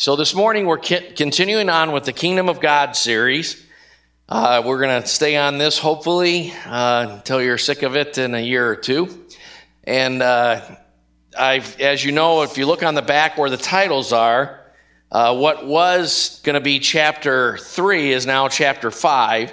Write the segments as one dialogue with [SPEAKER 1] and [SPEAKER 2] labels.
[SPEAKER 1] So this morning we're continuing on with the Kingdom of God series. Uh, we're going to stay on this hopefully uh, until you're sick of it in a year or two. And uh, as you know, if you look on the back where the titles are, uh, what was going to be chapter three is now chapter five.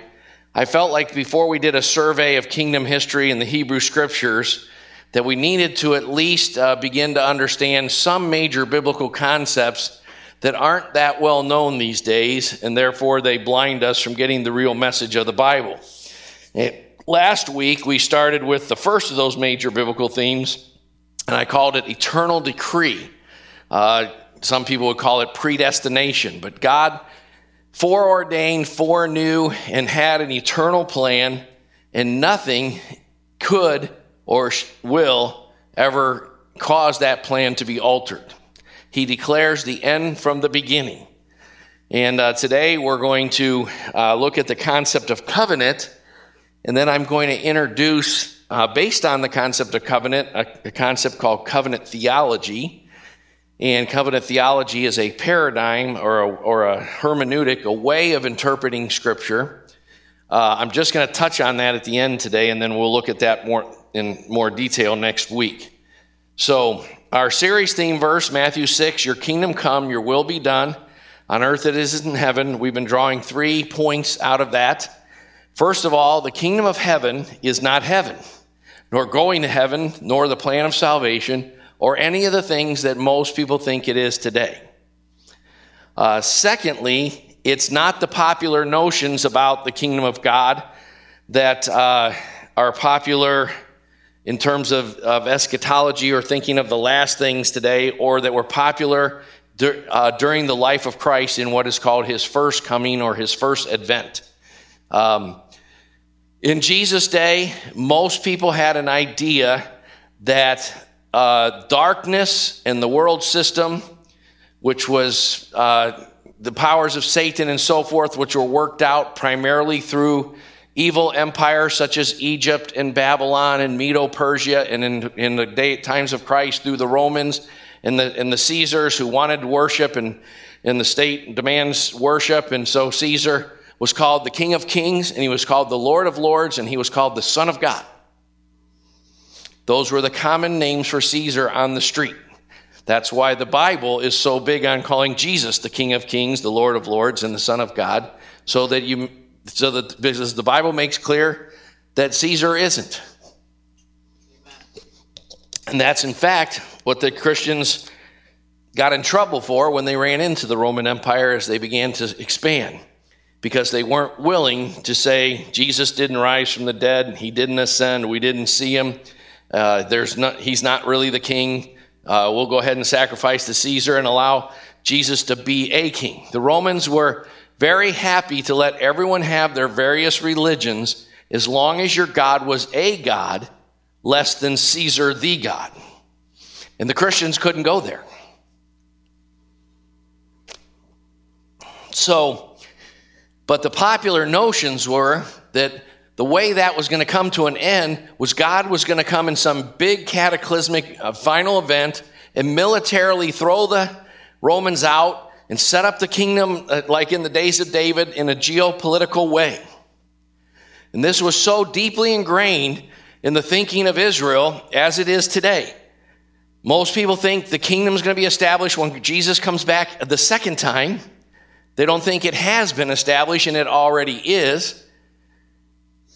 [SPEAKER 1] I felt like before we did a survey of kingdom history in the Hebrew scriptures, that we needed to at least uh, begin to understand some major biblical concepts that aren't that well known these days, and therefore they blind us from getting the real message of the Bible. It, last week, we started with the first of those major biblical themes, and I called it eternal decree. Uh, some people would call it predestination, but God foreordained, foreknew, and had an eternal plan, and nothing could or will ever cause that plan to be altered. He declares the end from the beginning. And uh, today we're going to uh, look at the concept of covenant, and then I'm going to introduce, uh, based on the concept of covenant, a, a concept called covenant theology. And covenant theology is a paradigm or a, or a hermeneutic, a way of interpreting Scripture. Uh, I'm just going to touch on that at the end today, and then we'll look at that more in more detail next week. So, our series theme verse, Matthew 6, Your kingdom come, your will be done on earth it is in heaven. We've been drawing three points out of that. First of all, the kingdom of heaven is not heaven, nor going to heaven, nor the plan of salvation, or any of the things that most people think it is today. Uh, secondly, it's not the popular notions about the kingdom of God that uh, are popular in terms of, of eschatology or thinking of the last things today, or that were popular dur- uh, during the life of Christ in what is called his first coming or his first advent. Um, in Jesus' day, most people had an idea that uh, darkness and the world system, which was uh, the powers of Satan and so forth, which were worked out primarily through evil empires such as Egypt and Babylon and Medo Persia, and in, in the day, times of Christ through the Romans and the, and the Caesars who wanted worship, and, and the state demands worship. And so Caesar was called the King of Kings, and he was called the Lord of Lords, and he was called the Son of God. Those were the common names for Caesar on the street. That's why the Bible is so big on calling Jesus the King of Kings, the Lord of Lords, and the Son of God, so that you so that because the Bible makes clear that Caesar isn't. And that's in fact what the Christians got in trouble for when they ran into the Roman Empire as they began to expand. Because they weren't willing to say Jesus didn't rise from the dead, he didn't ascend, we didn't see him, uh, there's not, he's not really the king. Uh, we'll go ahead and sacrifice to Caesar and allow Jesus to be a king. The Romans were very happy to let everyone have their various religions as long as your God was a God less than Caesar the God. And the Christians couldn't go there. So, but the popular notions were that the way that was going to come to an end was God was going to come in some big cataclysmic uh, final event and militarily throw the Romans out and set up the kingdom uh, like in the days of David in a geopolitical way. And this was so deeply ingrained in the thinking of Israel as it is today. Most people think the kingdom is going to be established when Jesus comes back the second time. They don't think it has been established and it already is.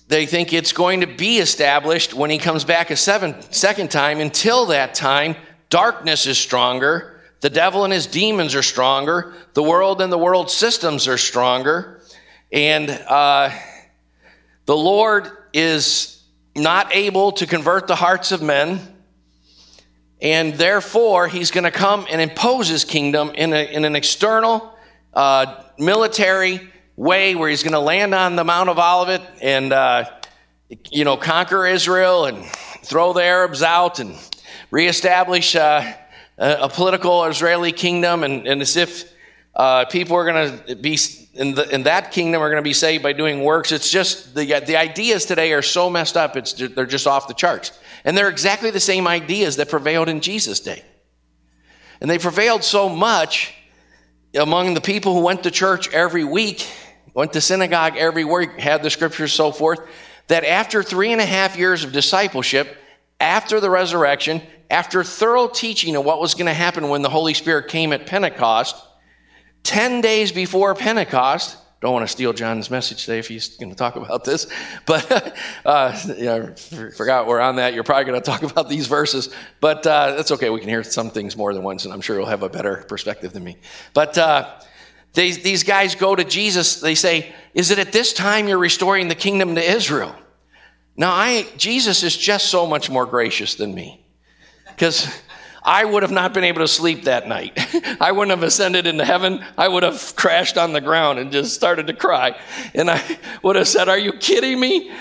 [SPEAKER 1] They think it's going to be established when he comes back a seven, second time. Until that time, darkness is stronger the devil and his demons are stronger. The world and the world systems are stronger. And uh, the Lord is not able to convert the hearts of men. And therefore, he's going to come and impose his kingdom in, a, in an external uh, military way where he's going to land on the Mount of Olivet and, uh, you know, conquer Israel and throw the Arabs out and reestablish uh, a, political Israeli kingdom, and, and as if uh, people are going to be in, the, in that kingdom are going to be saved by doing works. It's just the, the ideas today are so messed up, it's, they're just off the charts. And they're exactly the same ideas that prevailed in Jesus' day. And they prevailed so much among the people who went to church every week, went to synagogue every week, had the scriptures, so forth, that after three and a half years of discipleship, after the resurrection, after thorough teaching of what was going to happen when the Holy Spirit came at Pentecost, 10 days before Pentecost, don't want to steal John's message today if he's going to talk about this, but uh, yeah, forgot we're on that. You're probably going to talk about these verses, but uh, that's okay. We can hear some things more than once, and I'm sure you'll have a better perspective than me. But uh, they, these guys go to Jesus. They say, "Is it at this time you're restoring the kingdom to Israel?" Now, I Jesus is just so much more gracious than me, because I would have not been able to sleep that night. I wouldn't have ascended into heaven. I would have crashed on the ground and just started to cry. And I would have said, Are you kidding me?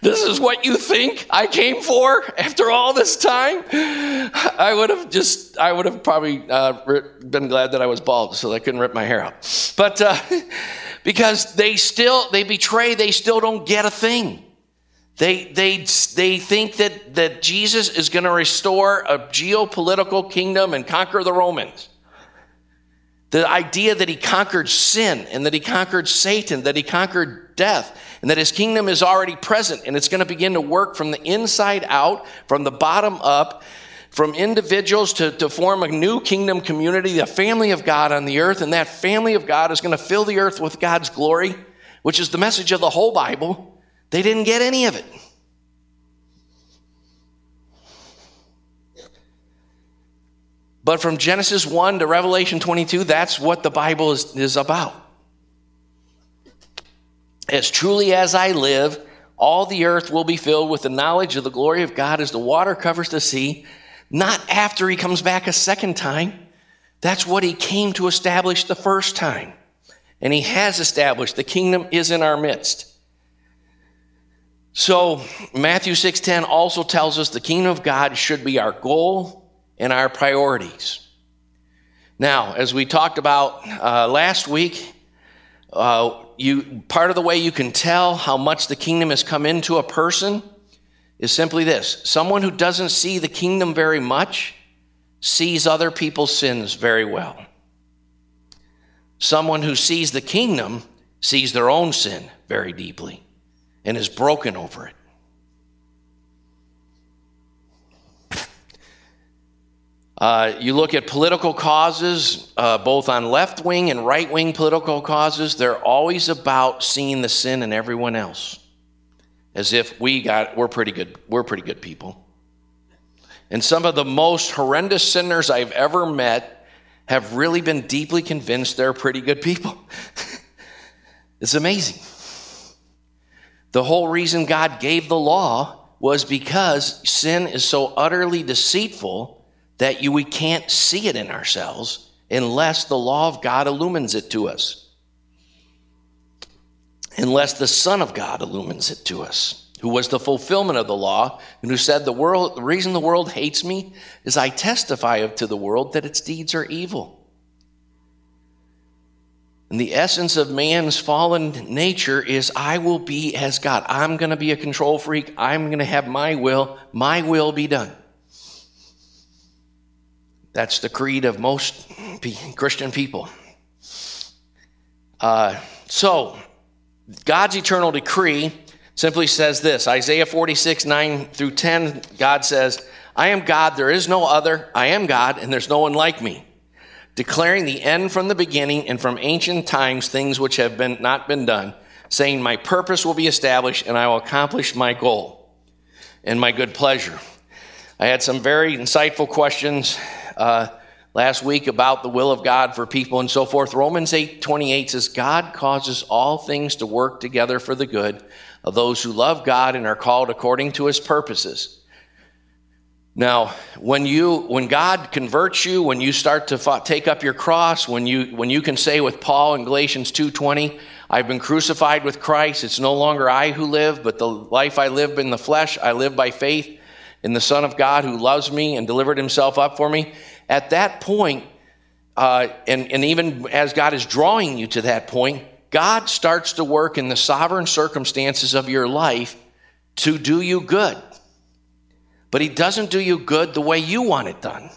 [SPEAKER 1] This is what you think I came for after all this time? I would have just, I would have probably uh, been glad that I was bald so I couldn't rip my hair out. But uh, because they still, they betray, they still don't get a thing. They, they, they think that, that Jesus is going to restore a geopolitical kingdom and conquer the Romans. The idea that he conquered sin and that he conquered Satan, that he conquered death, and that his kingdom is already present and it's going to begin to work from the inside out, from the bottom up, from individuals to, to form a new kingdom community, the family of God on the earth. And that family of God is going to fill the earth with God's glory, which is the message of the whole Bible. They didn't get any of it. But from Genesis 1 to Revelation 22, that's what the Bible is, is about. As truly as I live, all the earth will be filled with the knowledge of the glory of God as the water covers the sea, not after he comes back a second time. That's what he came to establish the first time. And he has established the kingdom is in our midst. So Matthew 6:10 also tells us the kingdom of God should be our goal and our priorities. Now, as we talked about uh, last week, uh, you part of the way you can tell how much the kingdom has come into a person is simply this: someone who doesn't see the kingdom very much sees other people's sins very well. Someone who sees the kingdom sees their own sin very deeply and is broken over it. Uh, you look at political causes, uh, both on left wing and right wing political causes, they're always about seeing the sin in everyone else. As if we got, we're pretty good, we're pretty good people. And some of the most horrendous sinners I've ever met have really been deeply convinced they're pretty good people. it's amazing. The whole reason God gave the law was because sin is so utterly deceitful that you, we can't see it in ourselves unless the law of God illumines it to us. Unless the Son of God illumines it to us, who was the fulfillment of the law, and who said, The world, the reason the world hates me is I testify to the world that its deeds are evil. And the essence of man's fallen nature is I will be as God. I'm going to be a control freak. I'm going to have my will. My will be done. That's the creed of most Christian people. Uh, so, God's eternal decree simply says this Isaiah 46, 9 through 10, God says, I am God, there is no other. I am God, and there's no one like me declaring the end from the beginning and from ancient times things which have been not been done, saying, My purpose will be established and I will accomplish my goal and my good pleasure. I had some very insightful questions uh, last week about the will of God for people and so forth. Romans 8 28 says, God causes all things to work together for the good of those who love God and are called according to his purposes. Now, when you when God converts you, when you start to take up your cross, when you when you can say with Paul in Galatians 2:20, I've been crucified with Christ, it's no longer I who live, but the life I live in the flesh, I live by faith in the Son of God who loves me and delivered himself up for me. At that point, uh, and, and even as God is drawing you to that point, God starts to work in the sovereign circumstances of your life to do you good. But He doesn't do you good the way you want it done.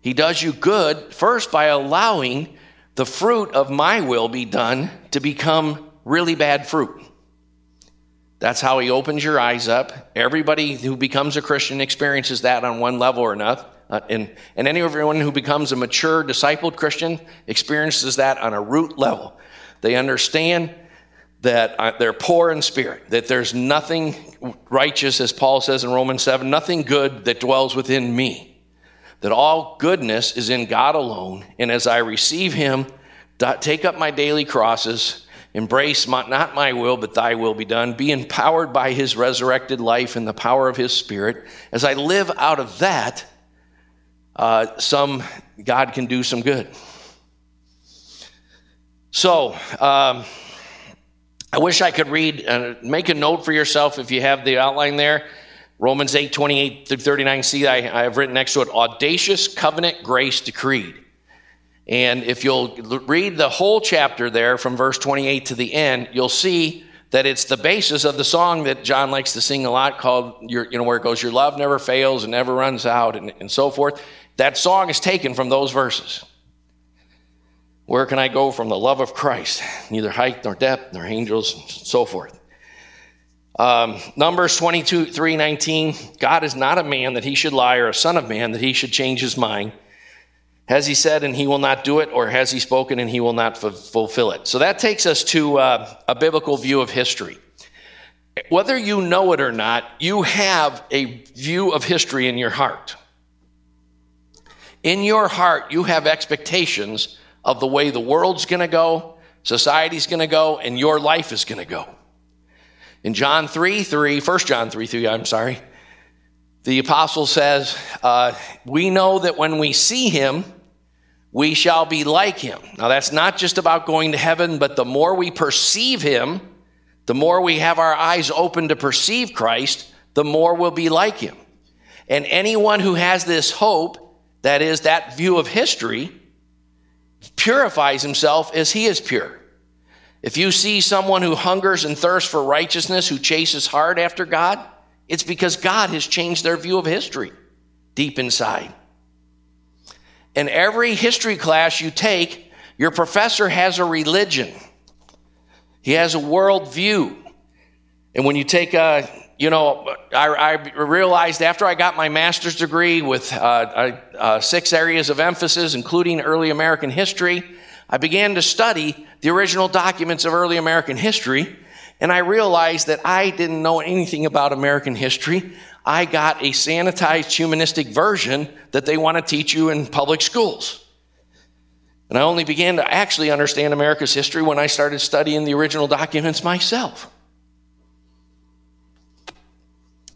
[SPEAKER 1] He does you good first by allowing the fruit of my will be done to become really bad fruit. That's how he opens your eyes up. Everybody who becomes a Christian experiences that on one level or another. Uh, and, and anyone who becomes a mature, discipled Christian experiences that on a root level. They understand that they're poor in spirit, that there's nothing righteous, as Paul says in Romans 7, nothing good that dwells within me. That all goodness is in God alone. And as I receive Him, take up my daily crosses, embrace my, not my will, but thy will be done, be empowered by His resurrected life and the power of His Spirit. As I live out of that, uh, some God can do some good. So, um, I wish I could read, uh, make a note for yourself if you have the outline there. Romans 8, 28 through 39. See, I, I have written next to it, audacious covenant grace decreed. And if you'll read the whole chapter there from verse 28 to the end, you'll see that it's the basis of the song that John likes to sing a lot called, your, you know, where it goes, Your love never fails and never runs out, and, and so forth. That song is taken from those verses. Where can I go from the love of Christ? Neither height nor depth nor angels, and so forth. Um, Numbers 22, 3, 19. God is not a man that he should lie, or a son of man that he should change his mind. Has he said and he will not do it, or has he spoken and he will not f- fulfill it? So that takes us to uh, a biblical view of history. Whether you know it or not, you have a view of history in your heart. In your heart, you have expectations of the way the world's going to go, society's going to go, and your life is going to go. In John 3 3, 1 John 3 3, I'm sorry, the apostle says, uh, We know that when we see him, we shall be like him. Now, that's not just about going to heaven, but the more we perceive him, the more we have our eyes open to perceive Christ, the more we'll be like him. And anyone who has this hope, that is, that view of history, purifies himself as he is pure. If you see someone who hungers and thirsts for righteousness, who chases hard after God, it's because God has changed their view of history deep inside. In every history class you take, your professor has a religion. He has a worldview. And when you take a you know, I, I, realized after I got my master's degree with uh, uh, six areas of emphasis, including early American history, I began to study the original documents of early American history, and I realized that I didn't know anything about American history. I got a sanitized humanistic version that they want to teach you in public schools. And I only began to actually understand America's history when I started studying the original documents myself.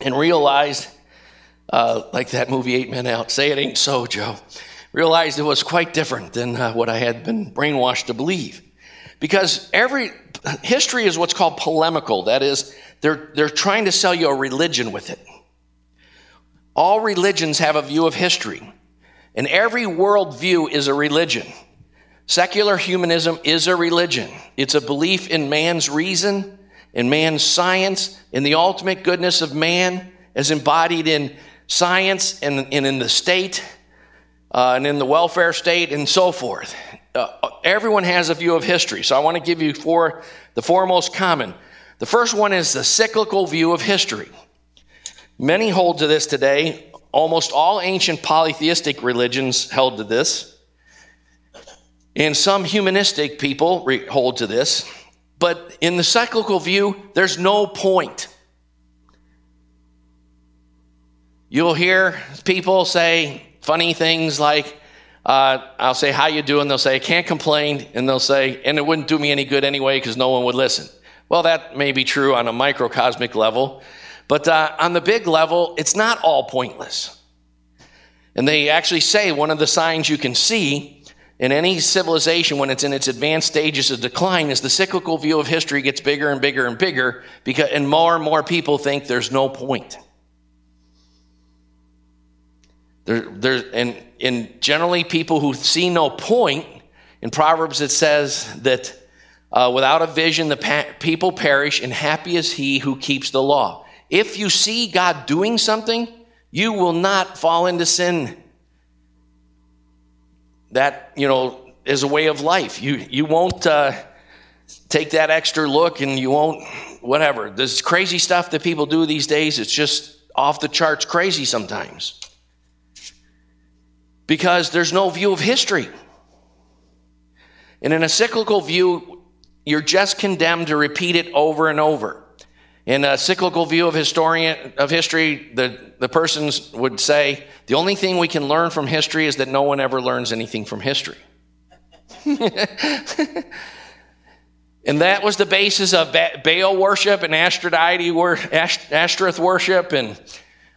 [SPEAKER 1] And realized, uh, like that movie Eight Men Out, say it ain't so, Joe, realized it was quite different than uh, what I had been brainwashed to believe. Because every history is what's called polemical. That is, they're, they're trying to sell you a religion with it. All religions have a view of history, and every worldview is a religion. Secular humanism is a religion. It's a belief in man's reason in man's science, in the ultimate goodness of man as embodied in science and, and in the state uh, and in the welfare state and so forth. Uh, everyone has a view of history. So I want to give you four, the four most common. The first one is the cyclical view of history. Many hold to this today. Almost all ancient polytheistic religions held to this. And some humanistic people hold to this. But in the cyclical view, there's no point. You'll hear people say funny things like, uh, I'll say, how you doing? They'll say, I can't complain. And they'll say, and it wouldn't do me any good anyway because no one would listen. Well, that may be true on a microcosmic level. But uh, on the big level, it's not all pointless. And they actually say one of the signs you can see in any civilization when it's in its advanced stages of decline is the cyclical view of history gets bigger and bigger and bigger because and more and more people think there's no point. There, there, and, and generally people who see no point in proverbs it says that uh, without a vision the pa- people perish and happy is he who keeps the law. If you see god doing something you will not fall into sin that, you know, as a way of life. You, you won't uh, take that extra look and you won't, whatever. This crazy stuff that people do these days, it's just off the charts crazy sometimes. Because there's no view of history. And in a cyclical view, you're just condemned to repeat it over and over. In a cyclical view of historian of history, the, the persons would say the only thing we can learn from history is that no one ever learns anything from history. and that was the basis of Baal worship and Aphrodite Ashtoreth worship, and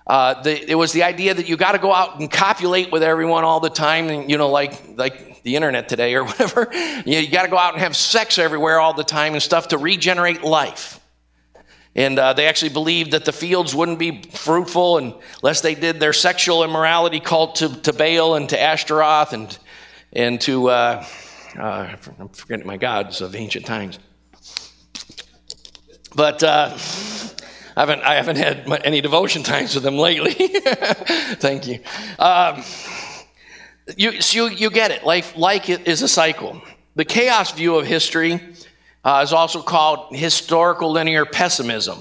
[SPEAKER 1] uh, the, it was the idea that you got to go out and copulate with everyone all the time, and you know, like like the internet today or whatever. you got to go out and have sex everywhere all the time and stuff to regenerate life. And uh, they actually believed that the fields wouldn't be fruitful unless they did their sexual immorality cult to, to Baal and to Ashtaroth and, and to, uh, uh, I'm forgetting my gods of ancient times. But uh, I, haven't, I haven't had any devotion times with them lately. Thank you. Um, you, so you, you get it. Life, like it is a cycle. The chaos view of history uh, is also called historical linear pessimism.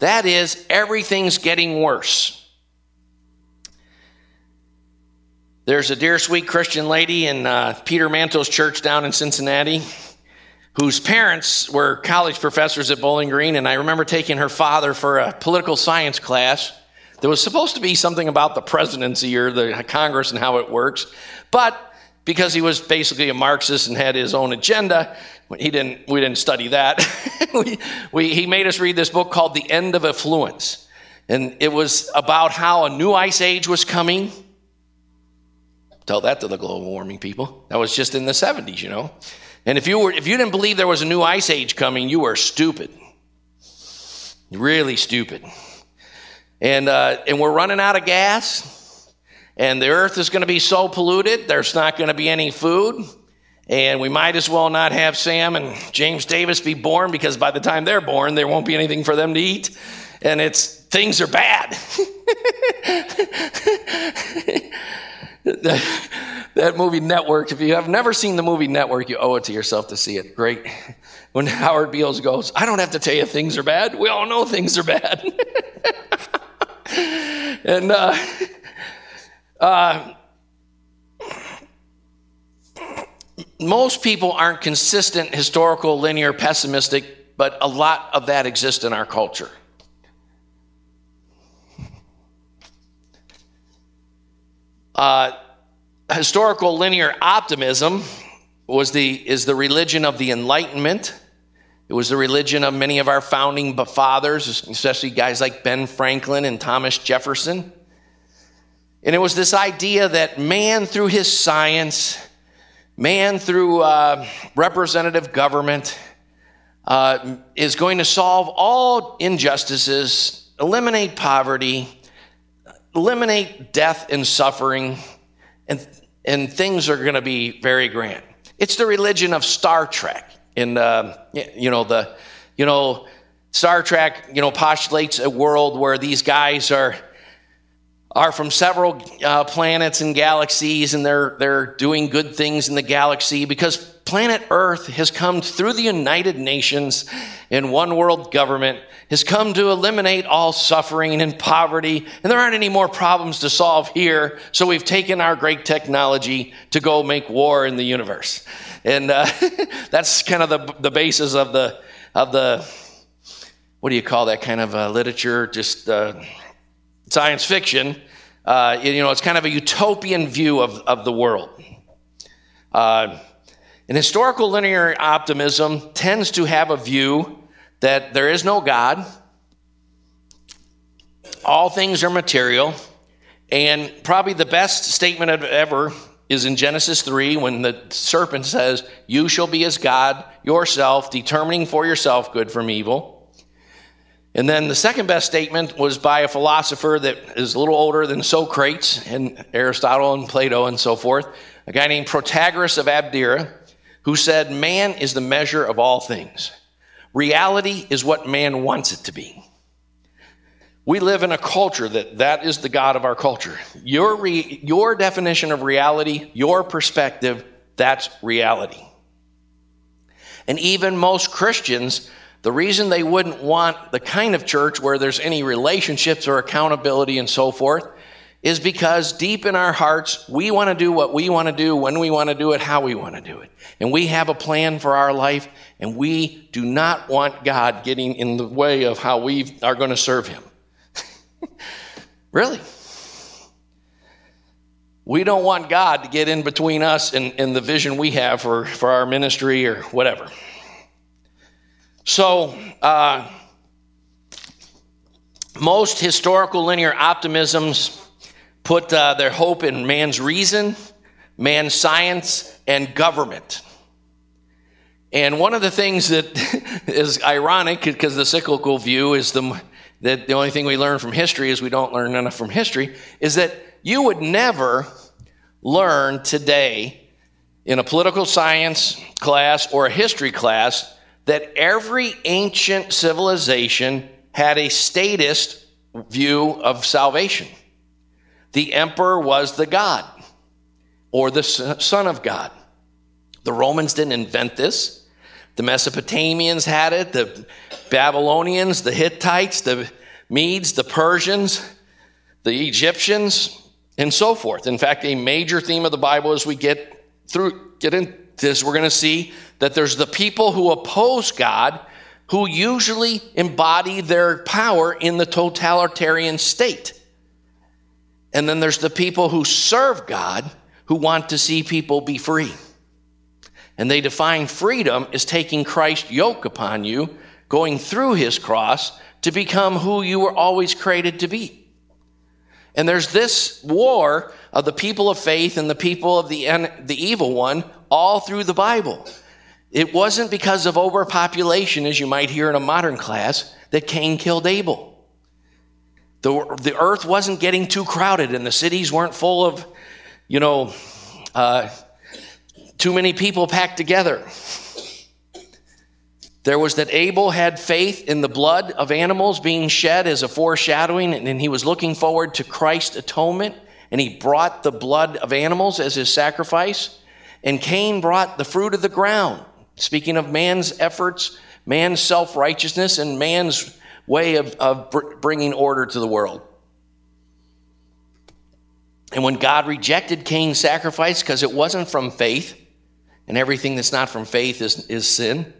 [SPEAKER 1] That is, everything's getting worse. There's a dear sweet Christian lady in uh, Peter Manto's church down in Cincinnati whose parents were college professors at Bowling Green, and I remember taking her father for a political science class. There was supposed to be something about the presidency or the Congress and how it works, but because he was basically a Marxist and had his own agenda. He didn't, we didn't study that. we, we, he made us read this book called The End of Affluence. And it was about how a new ice age was coming. Tell that to the global warming people. That was just in the 70s, you know. And if you, were, if you didn't believe there was a new ice age coming, you were stupid. Really stupid. And, uh, and we're running out of gas and the earth is going to be so polluted, there's not going to be any food. And we might as well not have Sam and James Davis be born because by the time they're born, there won't be anything for them to eat. And it's things are bad. that movie Network, if you have never seen the movie Network, you owe it to yourself to see it. Great. When Howard Beals goes, I don't have to tell you things are bad. We all know things are bad. and, uh, uh, most people aren't consistent, historical, linear, pessimistic, but a lot of that exists in our culture. Uh, historical linear optimism was the, is the religion of the Enlightenment. It was the religion of many of our founding fathers, especially guys like Ben Franklin and Thomas Jefferson. And it was this idea that man, through his science, man, through uh, representative government, uh, is going to solve all injustices, eliminate poverty, eliminate death and suffering, and, and things are going to be very grand. It's the religion of Star Trek. And, uh, you know, the, you know, Star Trek, you know, postulates a world where these guys are are from several uh, planets and galaxies, and they're, they're doing good things in the galaxy because planet Earth has come through the United Nations and one world government, has come to eliminate all suffering and poverty, and there aren't any more problems to solve here, so we've taken our great technology to go make war in the universe. And uh, that's kind of the, the basis of the, of the, what do you call that kind of uh, literature? Just, uh, science fiction, uh, you know, it's kind of a utopian view of, of the world. Uh, and historical linear optimism tends to have a view that there is no God, all things are material, and probably the best statement ever is in Genesis 3 when the serpent says, You shall be as God yourself, determining for yourself good from evil. And then the second best statement was by a philosopher that is a little older than Socrates and Aristotle and Plato and so forth, a guy named Protagoras of Abdera, who said, Man is the measure of all things. Reality is what man wants it to be. We live in a culture that that is the God of our culture. Your, re, your definition of reality, your perspective, That's reality. And even most Christians, the reason they wouldn't want the kind of church where there's any relationships or accountability and so forth is because deep in our hearts, we want to do what we want to do, when we want to do it, how we want to do it. And we have a plan for our life, and we do not want God getting in the way of how we are going to serve Him. really. We don't want God to get in between us and, and the vision we have for, for our ministry or whatever. So, uh, most historical linear optimisms put uh, their hope in man's reason, man's science, and government. And one of the things that is ironic, because the cyclical view is the that the only thing we learn from history is we don't learn enough from history, is that you would never learn today in a political science class or a history class that every ancient civilization had a statist view of salvation. The emperor was the God or the son of God. The Romans didn't invent this. The Mesopotamians had it, the Babylonians, the Hittites, the Medes, the Persians, the Egyptians, and so forth. In fact, a major theme of the Bible as we get through get into this, we're going to see that there's the people who oppose God who usually embody their power in the totalitarian state. And then there's the people who serve God who want to see people be free. And they define freedom as taking Christ's yoke upon you, going through his cross to become who you were always created to be. And there's this war of the people of faith and the people of the, the evil one all through the Bible. It wasn't because of overpopulation, as you might hear in a modern class, that Cain killed Abel. The, the earth wasn't getting too crowded and the cities weren't full of, you know, uh, too many people packed together. There was that Abel had faith in the blood of animals being shed as a foreshadowing, and he was looking forward to Christ's atonement, and he brought the blood of animals as his sacrifice. And Cain brought the fruit of the ground. Speaking of man's efforts, man's self righteousness, and man's way of, of bringing order to the world. And when God rejected Cain's sacrifice because it wasn't from faith, and everything that's not from faith is, is sin,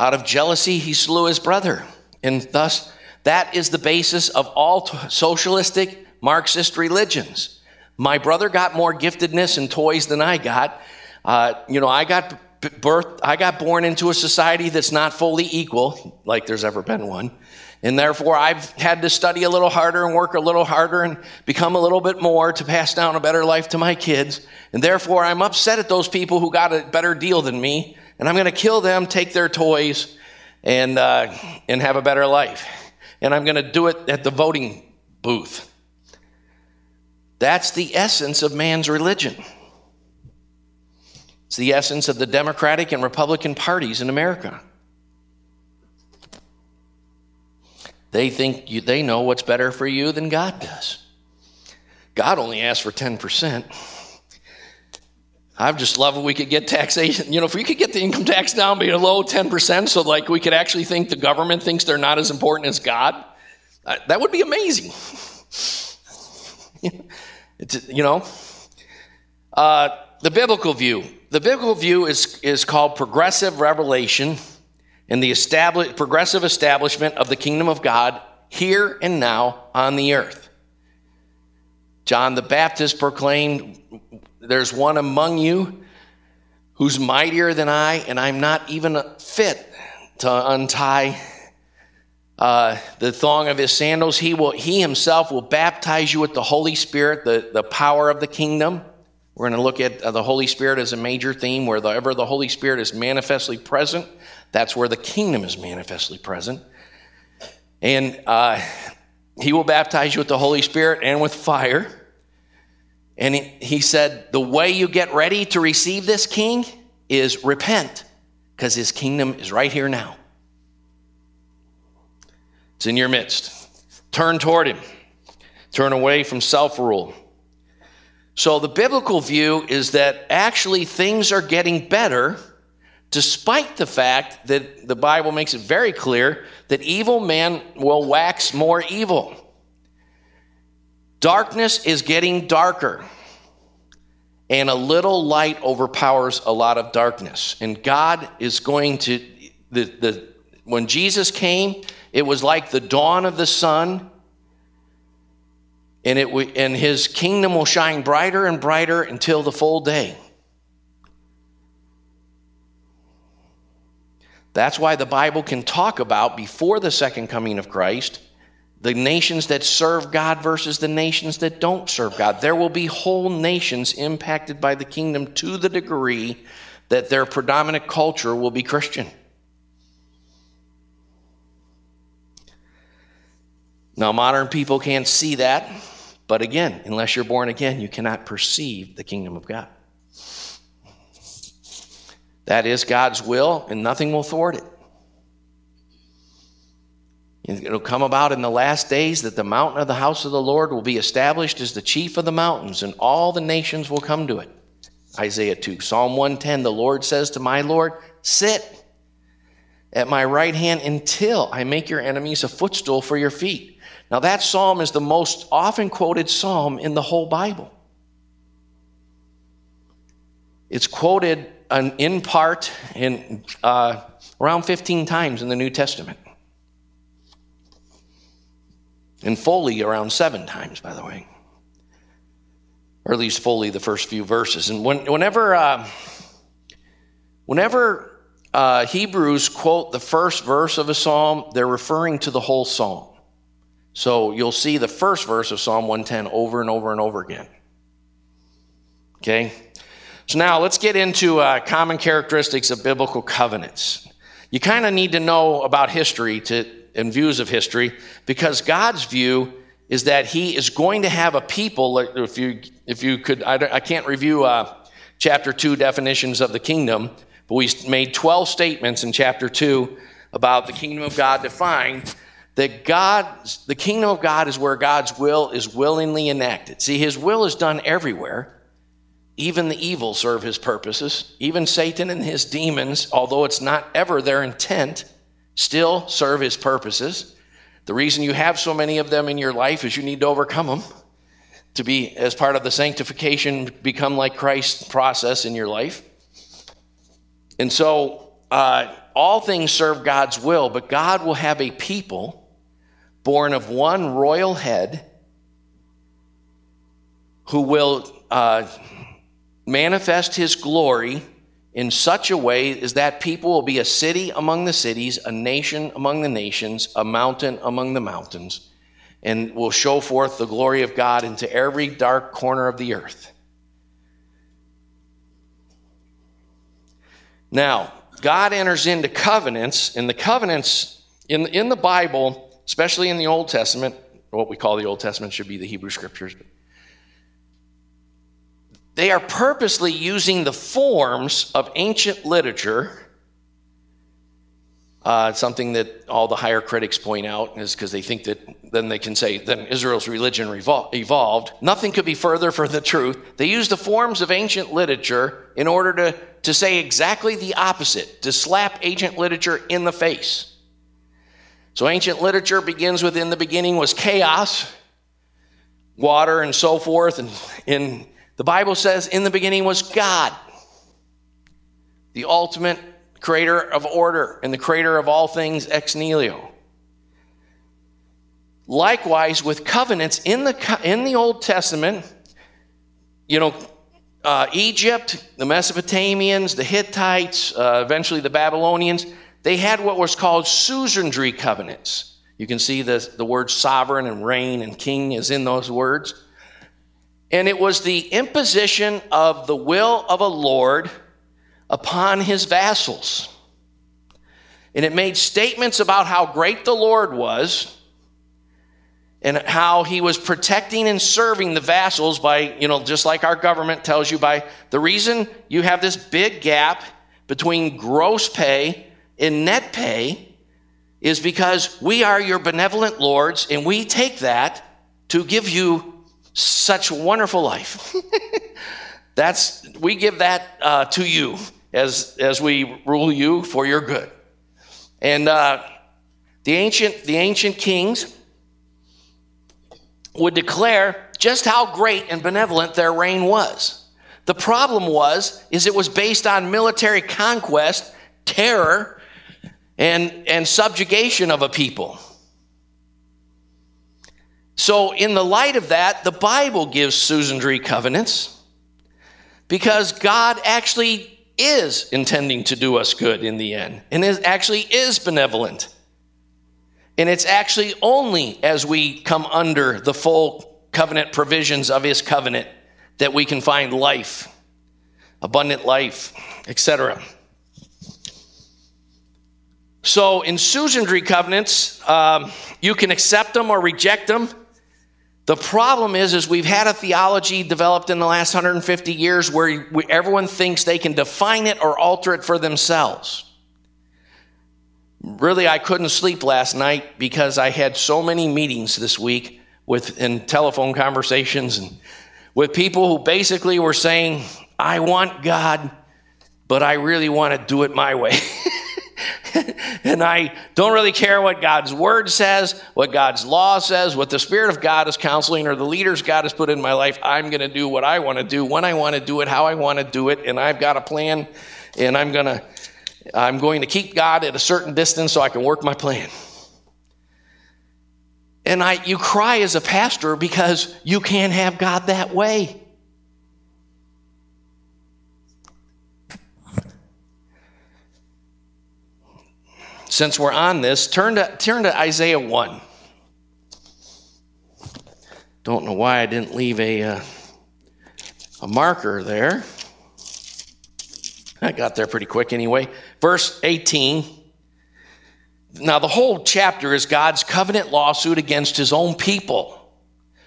[SPEAKER 1] out of jealousy, he slew his brother. And thus, that is the basis of all socialistic Marxist religions. My brother got more giftedness and toys than I got. Uh, you know, I got birth, I got born into a society that's not fully equal, like there's ever been one. And therefore, I've had to study a little harder and work a little harder and become a little bit more to pass down a better life to my kids. And therefore, I'm upset at those people who got a better deal than me. And I'm going to kill them, take their toys, and, uh, and have a better life. And I'm going to do it at the voting booth. That's the essence of man's religion. It's the essence of the Democratic and Republican parties in America. They think you, they know what's better for you than God does. God only asks for 10%. I just love if we could get taxation. You know, if we could get the income tax down below 10%, so like we could actually think the government thinks they're not as important as God, uh, that would be amazing. you know, uh, the biblical view. The biblical view is, is called progressive revelation and the establish, progressive establishment of the kingdom of God here and now on the earth. John the Baptist proclaimed, There's one among you who's mightier than I, and I'm not even fit to untie uh, the thong of his sandals. He, will, he himself will baptize you with the Holy Spirit, the, the power of the kingdom. We're going to look at uh, the Holy Spirit as a major theme, wherever the Holy Spirit is manifestly present, that's where the kingdom is manifestly present. And uh, he will baptize you with the Holy Spirit and with fire. And he, he said, The way you get ready to receive this king is repent, because his kingdom is right here now. It's in your midst. Turn toward him, turn away from self rule. So the biblical view is that actually things are getting better despite the fact that the Bible makes it very clear that evil men will wax more evil. Darkness is getting darker, and a little light overpowers a lot of darkness. And God is going to, the, the, when Jesus came, it was like the dawn of the sun and, it, and his kingdom will shine brighter and brighter until the full day. That's why the Bible can talk about before the second coming of Christ the nations that serve God versus the nations that don't serve God. There will be whole nations impacted by the kingdom to the degree that their predominant culture will be Christian. Now, modern people can't see that, but again, unless you're born again, you cannot perceive the kingdom of God. That is God's will, and nothing will thwart it. It'll come about in the last days that the mountain of the house of the Lord will be established as the chief of the mountains, and all the nations will come to it. Isaiah 2. Psalm 110 The Lord says to my Lord, Sit at my right hand until I make your enemies a footstool for your feet. Now, that psalm is the most often quoted psalm in the whole Bible. It's quoted in part in uh, around 15 times in the New Testament. And fully around seven times, by the way. Or at least fully the first few verses. And when, whenever, uh, whenever uh, Hebrews quote the first verse of a psalm, they're referring to the whole psalm. So you'll see the first verse of Psalm 110 over and over and over again. Okay? So now let's get into uh, common characteristics of biblical covenants. You kind of need to know about history to, and views of history because God's view is that He is going to have a people. If you, if you could, I, I can't review uh, chapter 2 definitions of the kingdom, but we made 12 statements in chapter 2 about the kingdom of God defined that God, the kingdom of God is where God's will is willingly enacted. See, his will is done everywhere. Even the evil serve his purposes. Even Satan and his demons, although it's not ever their intent, still serve his purposes. The reason you have so many of them in your life is you need to overcome them to be, as part of the sanctification, become like Christ process in your life. And so, uh, all things serve God's will, but God will have a people born of one royal head, who will uh, manifest his glory in such a way as that people will be a city among the cities, a nation among the nations, a mountain among the mountains, and will show forth the glory of God into every dark corner of the earth. Now, God enters into covenants, and the covenants in, in the Bible especially in the Old Testament, what we call the Old Testament should be the Hebrew Scriptures. They are purposely using the forms of ancient literature. Uh, something that all the higher critics point out is because they think that then they can say, then Israel's religion revol- evolved. Nothing could be further from the truth. They use the forms of ancient literature in order to, to say exactly the opposite, to slap ancient literature in the face. So ancient literature begins with in the beginning was chaos, water, and so forth. And in the Bible says in the beginning was God, the ultimate creator of order and the creator of all things ex nihilo. Likewise, with covenants in the, in the Old Testament, you know, uh, Egypt, the Mesopotamians, the Hittites, uh, eventually the Babylonians, they had what was called suzerainty covenants. You can see the, the word sovereign and reign and king is in those words. And it was the imposition of the will of a Lord upon his vassals. And it made statements about how great the Lord was and how he was protecting and serving the vassals by, you know, just like our government tells you, by the reason you have this big gap between gross pay in net pay is because we are your benevolent lords and we take that to give you such wonderful life. That's we give that uh, to you as as we rule you for your good. And uh, the ancient the ancient kings would declare just how great and benevolent their reign was. The problem was is it was based on military conquest, terror, and, and subjugation of a people. So, in the light of that, the Bible gives suzerain covenants because God actually is intending to do us good in the end and is actually is benevolent. And it's actually only as we come under the full covenant provisions of his covenant that we can find life, abundant life, etc. So in suzerainty covenants, um, you can accept them or reject them. The problem is, is we've had a theology developed in the last 150 years where we, everyone thinks they can define it or alter it for themselves. Really, I couldn't sleep last night because I had so many meetings this week with and telephone conversations and with people who basically were saying, "I want God, but I really want to do it my way." and I don't really care what God's word says, what God's law says, what the Spirit of God is counseling, or the leaders God has put in my life. I'm going to do what I want to do, when I want to do it, how I want to do it, and I've got a plan, and I'm going to. I'm going to keep God at a certain distance so I can work my plan. And I, you cry as a pastor because you can't have God that way. Since we're on this, turn to, turn to Isaiah 1. Don't know why I didn't leave a, uh, a marker there. I got there pretty quick anyway. Verse 18. Now, the whole chapter is God's covenant lawsuit against his own people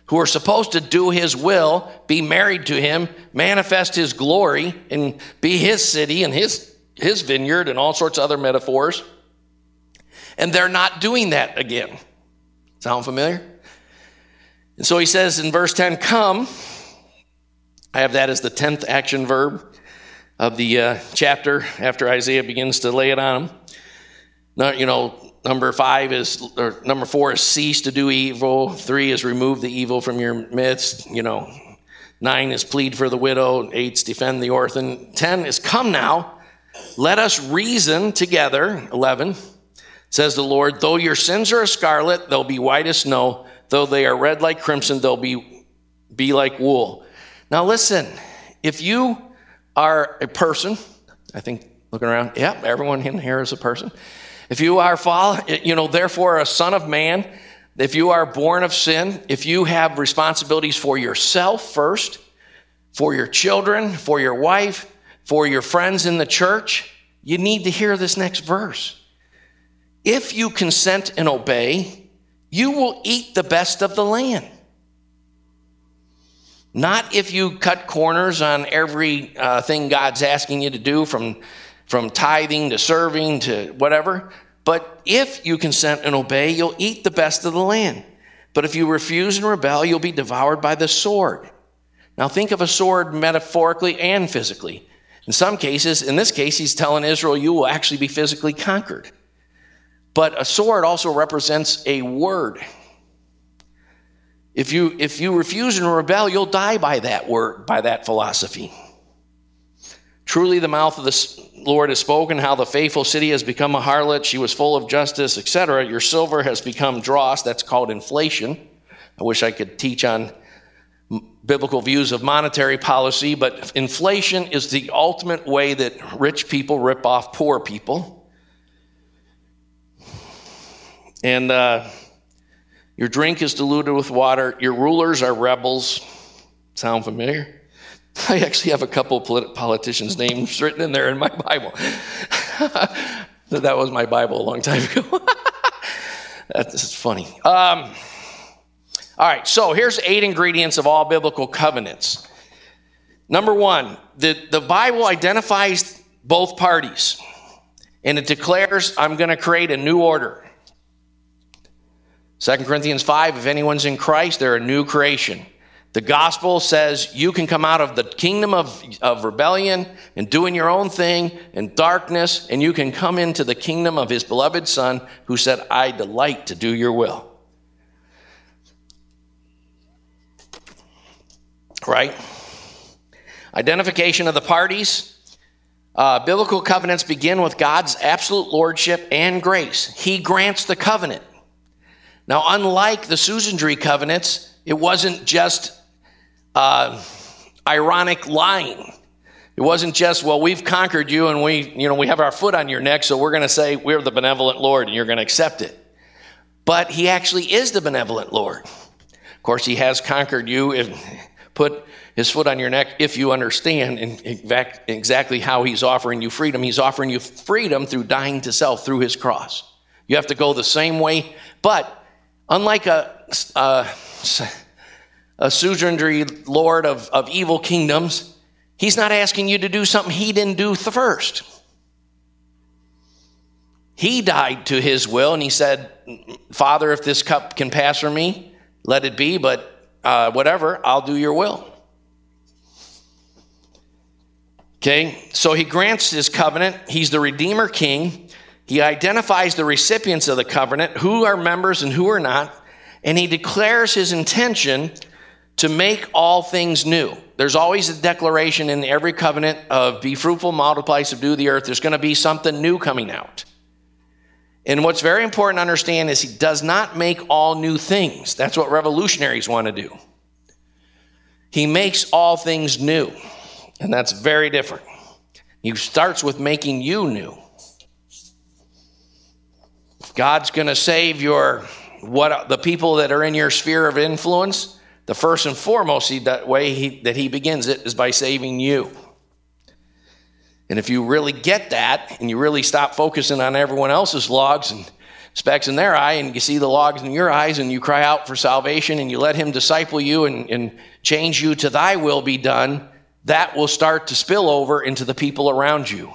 [SPEAKER 1] who are supposed to do his will, be married to him, manifest his glory, and be his city and his, his vineyard, and all sorts of other metaphors. And they're not doing that again. Sound familiar? And so he says in verse 10, Come. I have that as the 10th action verb of the uh, chapter after Isaiah begins to lay it on them. Now, you know, number five is, or number four is cease to do evil. Three is remove the evil from your midst. You know, nine is plead for the widow. Eight is defend the orphan. Ten is come now. Let us reason together. Eleven says the Lord, though your sins are as scarlet, they'll be white as snow. Though they are red like crimson, they'll be, be like wool. Now listen, if you are a person, I think looking around, yep, everyone in here is a person. If you are, you know, therefore a son of man, if you are born of sin, if you have responsibilities for yourself first, for your children, for your wife, for your friends in the church, you need to hear this next verse. If you consent and obey, you will eat the best of the land. Not if you cut corners on every uh, thing God's asking you to do, from, from tithing to serving to whatever. But if you consent and obey, you'll eat the best of the land. But if you refuse and rebel, you'll be devoured by the sword. Now think of a sword metaphorically and physically. In some cases, in this case, he's telling Israel, you will actually be physically conquered. But a sword also represents a word. If you, if you refuse and rebel, you'll die by that word, by that philosophy. Truly, the mouth of the Lord has spoken how the faithful city has become a harlot. She was full of justice, etc. Your silver has become dross. That's called inflation. I wish I could teach on biblical views of monetary policy, but inflation is the ultimate way that rich people rip off poor people. And uh, your drink is diluted with water. Your rulers are rebels. Sound familiar? I actually have a couple polit- politicians' names written in there in my Bible. that was my Bible a long time ago. That's funny. Um, all right, so here's eight ingredients of all biblical covenants. Number one, the, the Bible identifies both parties and it declares, I'm going to create a new order. 2 Corinthians 5 if anyone's in Christ, they're a new creation. The gospel says you can come out of the kingdom of, of rebellion and doing your own thing and darkness, and you can come into the kingdom of his beloved Son who said, I delight to do your will. Right? Identification of the parties. Uh, biblical covenants begin with God's absolute lordship and grace. He grants the covenant. Now, unlike the Suzerainty covenants, it wasn't just uh, ironic lying. It wasn't just, well, we've conquered you and we, you know, we have our foot on your neck, so we're going to say we're the benevolent Lord and you're going to accept it. But he actually is the benevolent Lord. Of course, he has conquered you and put his foot on your neck if you understand exactly how he's offering you freedom. He's offering you freedom through dying to self through his cross. You have to go the same way, but unlike a, a a suzerainty lord of, of evil kingdoms, he's not asking you to do something he didn't do the first. He died to his will and he said, Father, if this cup can pass from me, let it be, but uh, whatever, I'll do your will. Okay, so he grants his covenant. He's the Redeemer King. He identifies the recipients of the covenant, who are members and who are not, and he declares his intention to make all things new. There's always a declaration in every covenant of be fruitful, multiply, subdue the earth. There's going to be something new coming out. And what's very important to understand is he does not make all new things. That's what revolutionaries want to do. He makes all things new. And that's very different. He starts with making you new. God's going to save your what the people that are in your sphere of influence, the first and foremost that way he, that he begins it is by saving you. And if you really get that and you really stop focusing on everyone else's logs and specks in their eye and you see the logs in your eyes and you cry out for salvation and you let him disciple you and, and change you to thy will be done, that will start to spill over into the people around you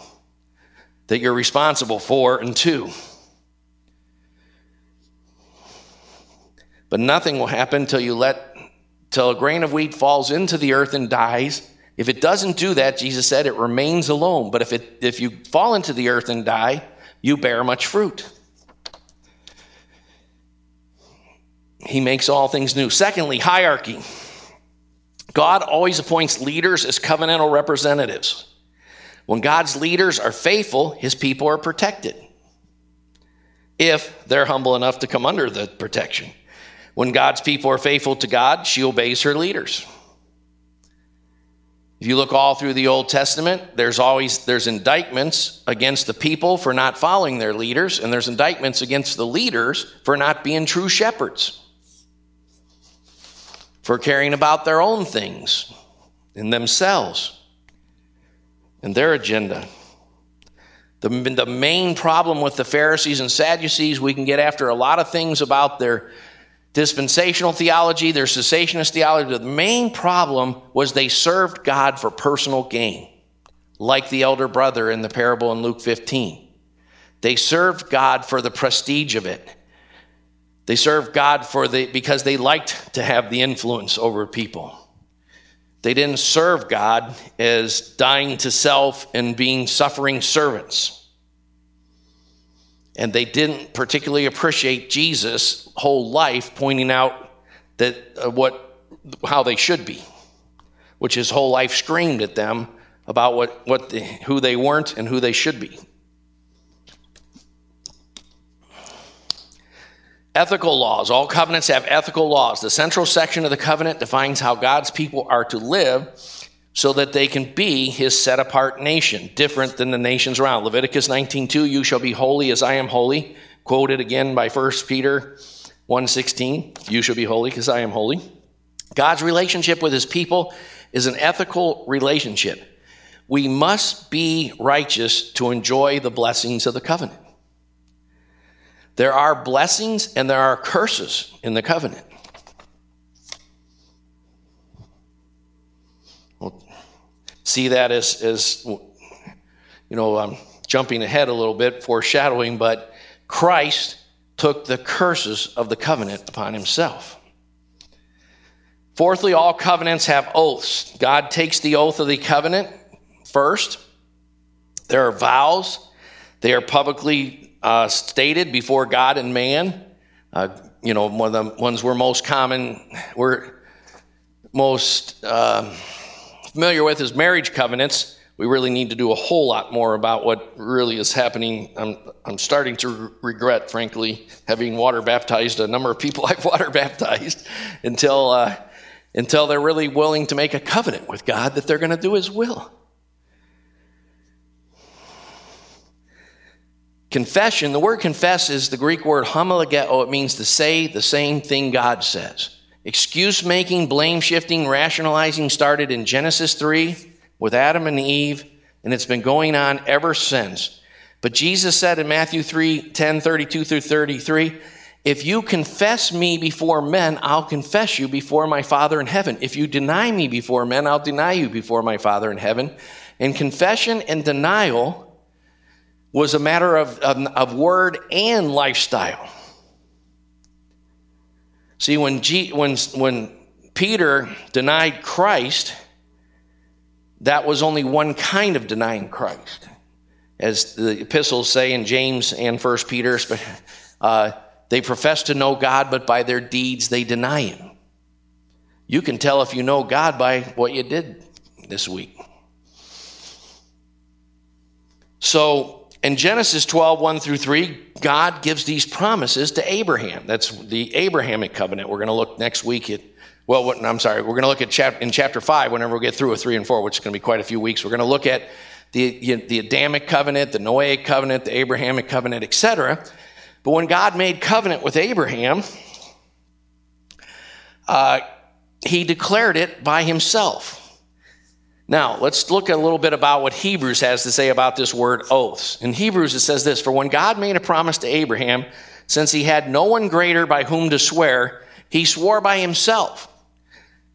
[SPEAKER 1] that you're responsible for and to. But nothing will happen until you let till a grain of wheat falls into the earth and dies. If it doesn't do that, Jesus said, it remains alone. But if, it, if you fall into the earth and die, you bear much fruit. He makes all things new. Secondly, hierarchy. God always appoints leaders as covenantal representatives. When God's leaders are faithful, his people are protected. If they're humble enough to come under the protection. When God's people are faithful to God, she obeys her leaders. If you look all through the Old Testament, there's always there's indictments against the people for not following their leaders, and there's indictments against the leaders for not being true shepherds, for caring about their own things in themselves and their agenda. The, the main problem with the Pharisees and Sadducees, we can get after a lot of things about their dispensational theology, their cessationist theology. The main problem was they served God for personal gain, like the elder brother in the parable in Luke 15. They served God for the prestige of it. They served God for the because they liked to have the influence over people. They didn't serve God as dying to self and being suffering servants and they didn't particularly appreciate Jesus' whole life pointing out that uh, what how they should be, which his whole life screamed at them about what, what the, who they weren't and who they should be. Ethical laws. All covenants have ethical laws. The central section of the covenant defines how God's people are to live so that they can be his set apart nation, different than the nations around. Leviticus 19:2, you shall be holy as I am holy, quoted again by 1 Peter 1:16, you shall be holy because I am holy. God's relationship with his people is an ethical relationship. We must be righteous to enjoy the blessings of the covenant. There are blessings and there are curses in the covenant. See that as, as you know, I'm jumping ahead a little bit, foreshadowing, but Christ took the curses of the covenant upon himself. Fourthly, all covenants have oaths. God takes the oath of the covenant first. There are vows, they are publicly uh, stated before God and man. Uh, you know, one of the ones we're most common, we're most uh, familiar with is marriage covenants. We really need to do a whole lot more about what really is happening. I'm, I'm starting to regret, frankly, having water baptized a number of people I've water baptized until, uh, until they're really willing to make a covenant with God that they're going to do His will. Confession, the word confess is the Greek word homologeo. It means to say the same thing God says. Excuse making, blame shifting, rationalizing started in Genesis 3 with Adam and Eve, and it's been going on ever since. But Jesus said in Matthew 3 10, 32 through 33, if you confess me before men, I'll confess you before my Father in heaven. If you deny me before men, I'll deny you before my Father in heaven. And confession and denial was a matter of, of, of word and lifestyle. See, when, G, when, when Peter denied Christ, that was only one kind of denying Christ. As the epistles say in James and First Peter, uh, they profess to know God, but by their deeds they deny Him. You can tell if you know God by what you did this week. So, in Genesis 12, 1 through 3, God gives these promises to Abraham. That's the Abrahamic covenant. We're going to look next week at, well, I'm sorry, we're going to look at chap, in chapter 5 whenever we get through with 3 and 4, which is going to be quite a few weeks. We're going to look at the, the Adamic covenant, the Noahic covenant, the Abrahamic covenant, etc. But when God made covenant with Abraham, uh, he declared it by himself. Now, let's look a little bit about what Hebrews has to say about this word oaths. In Hebrews, it says this For when God made a promise to Abraham, since he had no one greater by whom to swear, he swore by himself.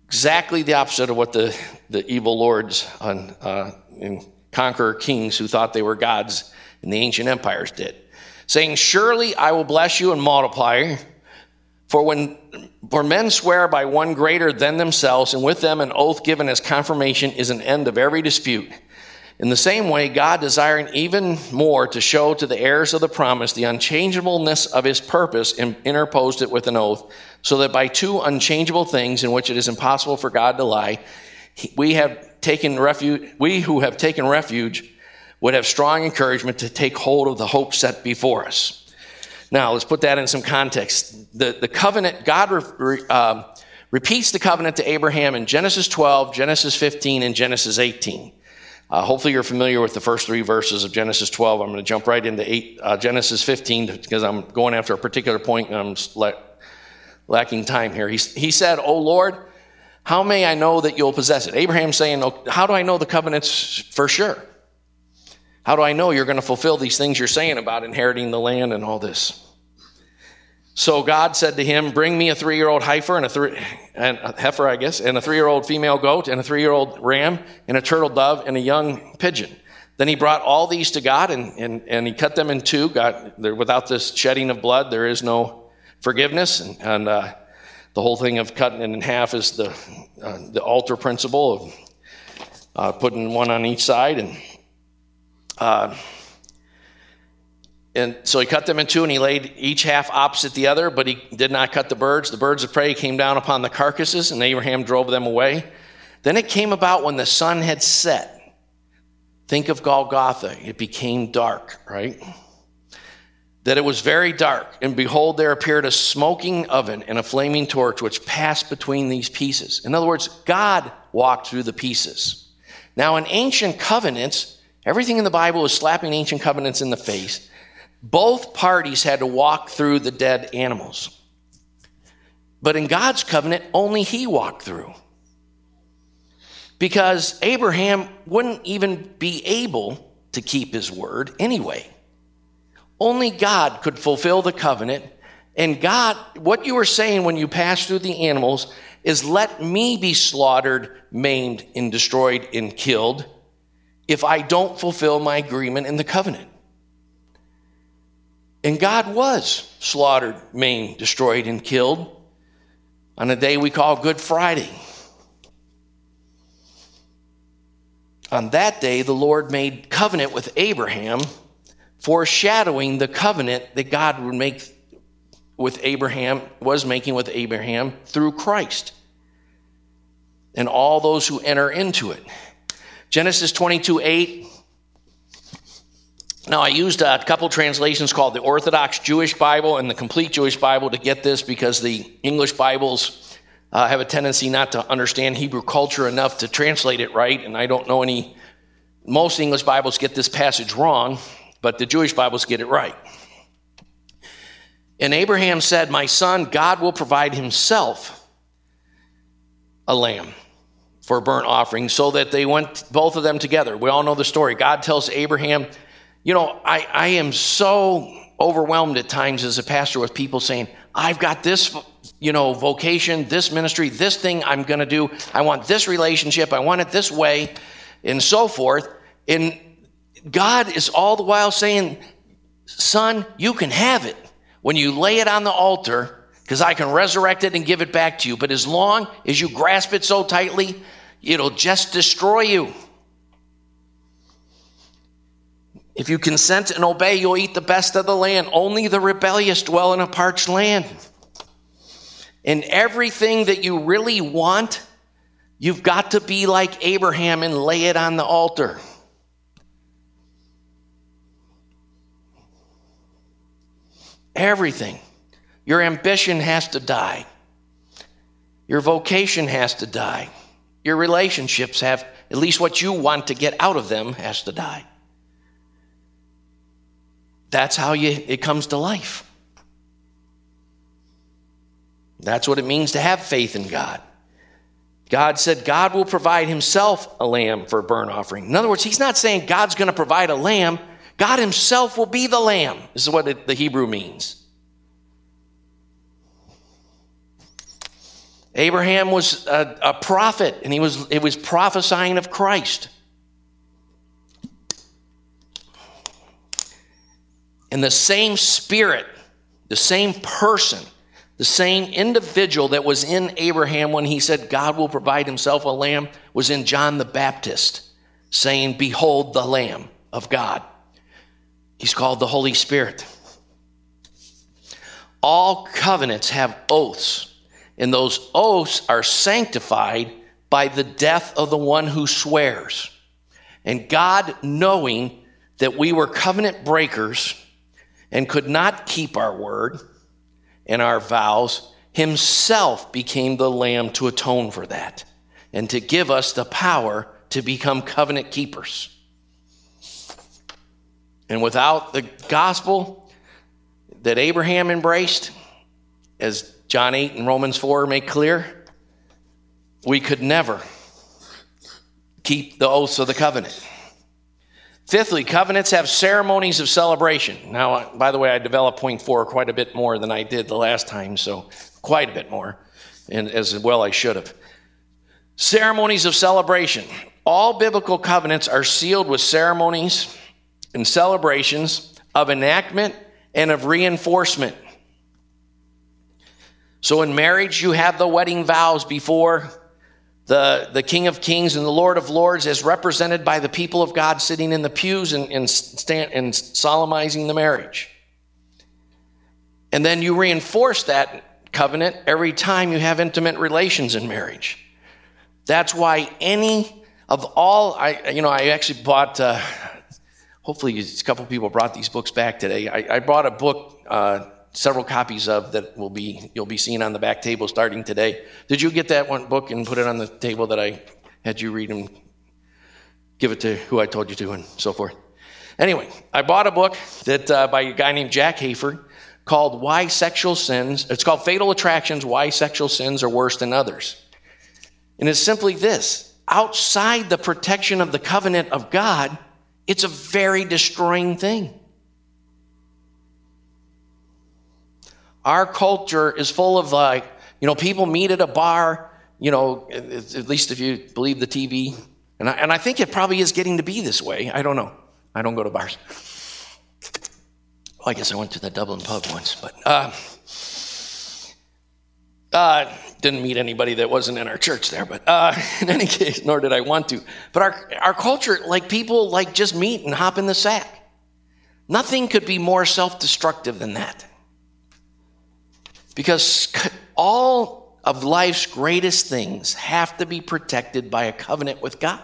[SPEAKER 1] Exactly the opposite of what the, the evil lords uh, and conqueror kings who thought they were gods in the ancient empires did. Saying, Surely I will bless you and multiply for when for men swear by one greater than themselves, and with them an oath given as confirmation is an end of every dispute. In the same way, God, desiring even more to show to the heirs of the promise the unchangeableness of his purpose, interposed it with an oath, so that by two unchangeable things in which it is impossible for God to lie, we have taken refuge, we who have taken refuge would have strong encouragement to take hold of the hope set before us. Now, let's put that in some context. The, the covenant, God re, uh, repeats the covenant to Abraham in Genesis 12, Genesis 15, and Genesis 18. Uh, hopefully, you're familiar with the first three verses of Genesis 12. I'm going to jump right into eight, uh, Genesis 15 because I'm going after a particular point and I'm la- lacking time here. He, he said, Oh Lord, how may I know that you'll possess it? Abraham's saying, How do I know the covenant's for sure? How do I know you're going to fulfill these things you're saying about inheriting the land and all this? So God said to him, Bring me a three year old heifer and a, three, and a heifer, I guess, and a three year old female goat and a three year old ram and a turtle dove and a young pigeon. Then he brought all these to God and, and, and he cut them in two. God, without this shedding of blood, there is no forgiveness. And, and uh, the whole thing of cutting it in half is the, uh, the altar principle of uh, putting one on each side. And uh, and so he cut them in two and he laid each half opposite the other, but he did not cut the birds. The birds of prey came down upon the carcasses, and Abraham drove them away. Then it came about when the sun had set. Think of Golgotha. It became dark, right? That it was very dark. And behold, there appeared a smoking oven and a flaming torch which passed between these pieces. In other words, God walked through the pieces. Now, in ancient covenants, everything in the Bible is slapping ancient covenants in the face. Both parties had to walk through the dead animals. But in God's covenant, only he walked through. Because Abraham wouldn't even be able to keep his word anyway. Only God could fulfill the covenant. And God, what you were saying when you passed through the animals is let me be slaughtered, maimed, and destroyed and killed if I don't fulfill my agreement in the covenant. And God was slaughtered, maimed, destroyed, and killed on a day we call Good Friday. On that day, the Lord made covenant with Abraham, foreshadowing the covenant that God would make with Abraham, was making with Abraham through Christ and all those who enter into it. Genesis 22 8. Now, I used a couple translations called the Orthodox Jewish Bible and the Complete Jewish Bible to get this because the English Bibles uh, have a tendency not to understand Hebrew culture enough to translate it right. And I don't know any, most English Bibles get this passage wrong, but the Jewish Bibles get it right. And Abraham said, My son, God will provide himself a lamb for burnt offering so that they went both of them together. We all know the story. God tells Abraham, You know, I, I am so overwhelmed at times as a pastor with people saying, I've got this, you know, vocation, this ministry, this thing I'm going to do. I want this relationship. I want it this way, and so forth. And God is all the while saying, Son, you can have it when you lay it on the altar because I can resurrect it and give it back to you. But as long as you grasp it so tightly, it'll just destroy you. If you consent and obey, you'll eat the best of the land. Only the rebellious dwell in a parched land. And everything that you really want, you've got to be like Abraham and lay it on the altar. Everything. Your ambition has to die. Your vocation has to die. Your relationships have, at least what you want to get out of them, has to die. That's how you, it comes to life. That's what it means to have faith in God. God said God will provide himself a lamb for a burnt offering. In other words, he's not saying God's going to provide a lamb. God himself will be the lamb. This is what it, the Hebrew means. Abraham was a, a prophet, and he was, it was prophesying of Christ. And the same spirit, the same person, the same individual that was in Abraham when he said, God will provide himself a lamb, was in John the Baptist, saying, Behold the Lamb of God. He's called the Holy Spirit. All covenants have oaths and those oaths are sanctified by the death of the one who swears. And God, knowing that we were covenant breakers and could not keep our word and our vows, himself became the lamb to atone for that and to give us the power to become covenant keepers. And without the gospel that Abraham embraced, as John 8 and Romans 4 make clear, we could never keep the oaths of the covenant. Fifthly, covenants have ceremonies of celebration. Now, uh, by the way, I developed point four quite a bit more than I did the last time, so quite a bit more, and as well I should have. Ceremonies of celebration. All biblical covenants are sealed with ceremonies and celebrations of enactment and of reinforcement. So in marriage, you have the wedding vows before the, the King of Kings and the Lord of Lords, as represented by the people of God sitting in the pews and, and, stand, and solemnizing the marriage. And then you reinforce that covenant every time you have intimate relations in marriage. That's why any of all, I, you know, I actually bought, uh, hopefully a couple people brought these books back today. I, I bought a book, uh, several copies of that will be you'll be seeing on the back table starting today. Did you get that one book and put it on the table that I had you read and give it to who I told you to and so forth? Anyway, I bought a book that uh, by a guy named Jack Hayford called "Why Sexual Sins." It's called "Fatal Attractions: Why Sexual Sins Are Worse Than Others," and it's simply this: outside the protection of the covenant of God, it's a very destroying thing. Our culture is full of like, you know, people meet at a bar, you know, at least if you believe the TV. And I, and I think it probably is getting to be this way. I don't know. I don't go to bars. Well, I guess I went to the Dublin pub once, but uh, Uh, didn't meet anybody that wasn't in our church there, but uh, in any case, nor did I want to. But our, our culture, like people like just meet and hop in the sack. Nothing could be more self destructive than that. Because all of life's greatest things have to be protected by a covenant with God.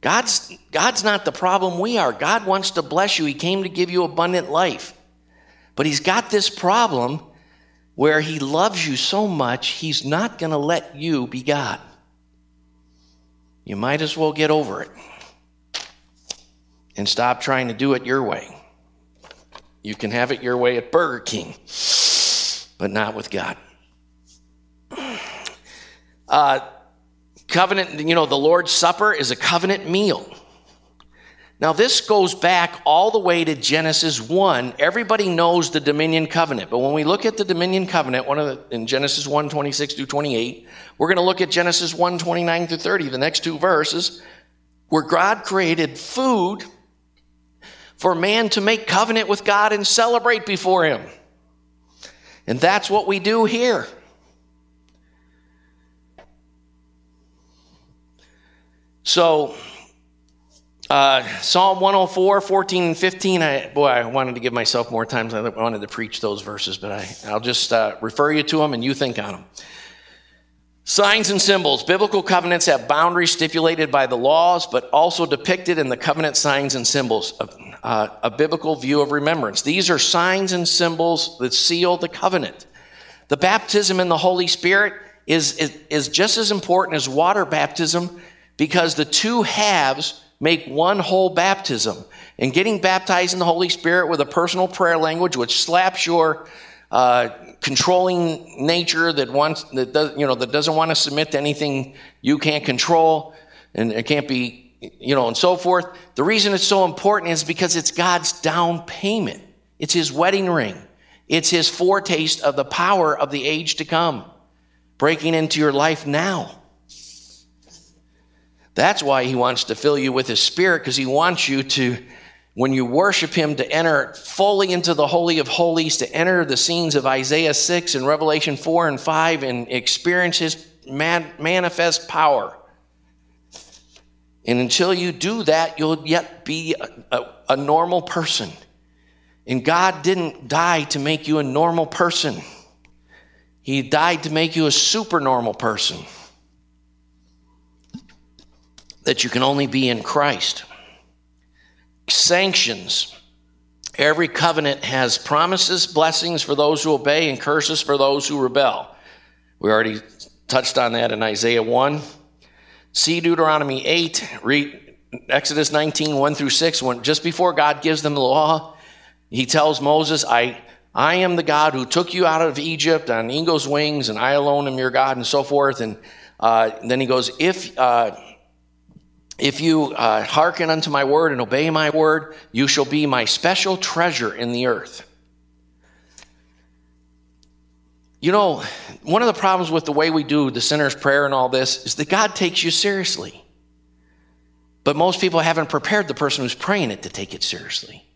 [SPEAKER 1] God's, God's not the problem, we are. God wants to bless you, He came to give you abundant life. But He's got this problem where He loves you so much, He's not going to let you be God. You might as well get over it and stop trying to do it your way. You can have it your way at Burger King, but not with God. Uh, covenant, you know, the Lord's Supper is a covenant meal. Now, this goes back all the way to Genesis 1. Everybody knows the dominion covenant. But when we look at the dominion covenant, one of the, in Genesis 1 26 through 28, we're going to look at Genesis 1 29 through 30, the next two verses, where God created food for man to make covenant with God and celebrate before Him. And that's what we do here. So, uh, Psalm 104, 14 and 15. I, boy, I wanted to give myself more time. I wanted to preach those verses, but I, I'll just uh, refer you to them and you think on them. Signs and symbols. Biblical covenants have boundaries stipulated by the laws, but also depicted in the covenant signs and symbols uh, a biblical view of remembrance. These are signs and symbols that seal the covenant. The baptism in the Holy Spirit is, is, is just as important as water baptism because the two halves make one whole baptism. And getting baptized in the Holy Spirit with a personal prayer language, which slaps your uh, controlling nature that wants that does you know that doesn't want to submit to anything you can't control, and it can't be you know, and so forth. The reason it's so important is because it's God's down payment. It's his wedding ring. It's his foretaste of the power of the age to come, breaking into your life now. That's why he wants to fill you with his spirit, because he wants you to, when you worship him, to enter fully into the Holy of Holies, to enter the scenes of Isaiah 6 and Revelation 4 and 5 and experience his manifest power. And until you do that, you'll yet be a, a, a, normal person. And God didn't die to make you a normal person, He died to make you a super normal person that you can only be in Christ. Sanctions. Every covenant has promises, blessings for those who obey, and curses for those who rebel. We already touched on that in Isaiah 1. See Deuteronomy 8, read Exodus 19, 1 through 6. When, just before God gives them the law, he tells Moses, I, I am the God who took you out of Egypt on eagle's wings, and I alone am your God, and so forth. And uh, then he goes, If, uh, if you uh, hearken unto my word and obey my word, you shall be my special treasure in the earth. You know, one of the problems with the way we do the sinner's prayer and all this is that God takes you seriously. But most people haven't prepared the person who's praying it to take it seriously.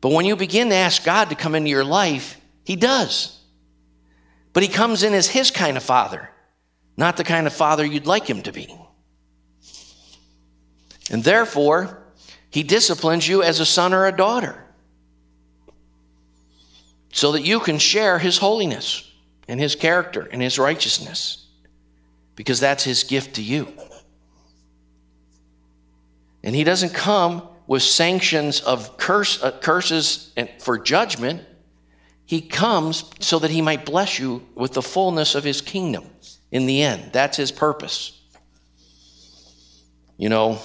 [SPEAKER 1] But when you begin to ask God to come into your life, He does. But He comes in as His kind of father, not the kind of father you'd like Him to be. And therefore, He disciplines you as a son or a daughter so that you can share His holiness and his character and his righteousness because that's his gift to you. And he doesn't come with sanctions of curse, uh, curses and, for judgment. He comes so that he might bless you with the fullness of his kingdom in the end. That's his purpose. You know,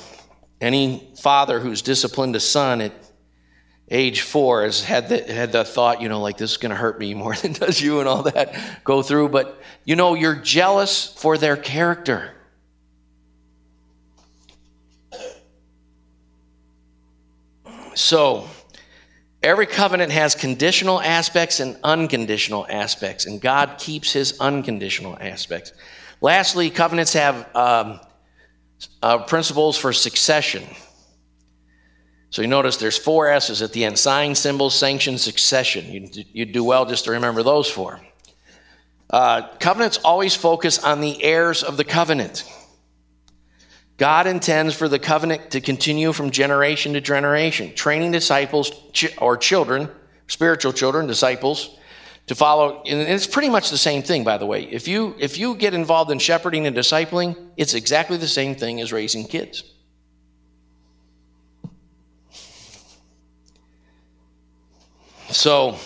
[SPEAKER 1] any father who's disciplined a son, at age four has had the, had the thought, you know, like this is going to hurt me more than does you and all that go through. But, you know, you're jealous for their character. So, every covenant has conditional aspects and unconditional aspects, and God keeps his unconditional aspects. Lastly, covenants have um, uh, principles for succession. So you notice there's four S's at the end sign, symbol, sanction, succession. You, you do well just to remember those four. Uh, covenants always focus on the heirs of the covenant. God intends for the covenant to continue from generation to generation, training disciples or children, spiritual children, disciples, to follow. And it's pretty much the same thing, by the way. If you if you get involved in shepherding and discipling, it's exactly the same thing as raising kids. So,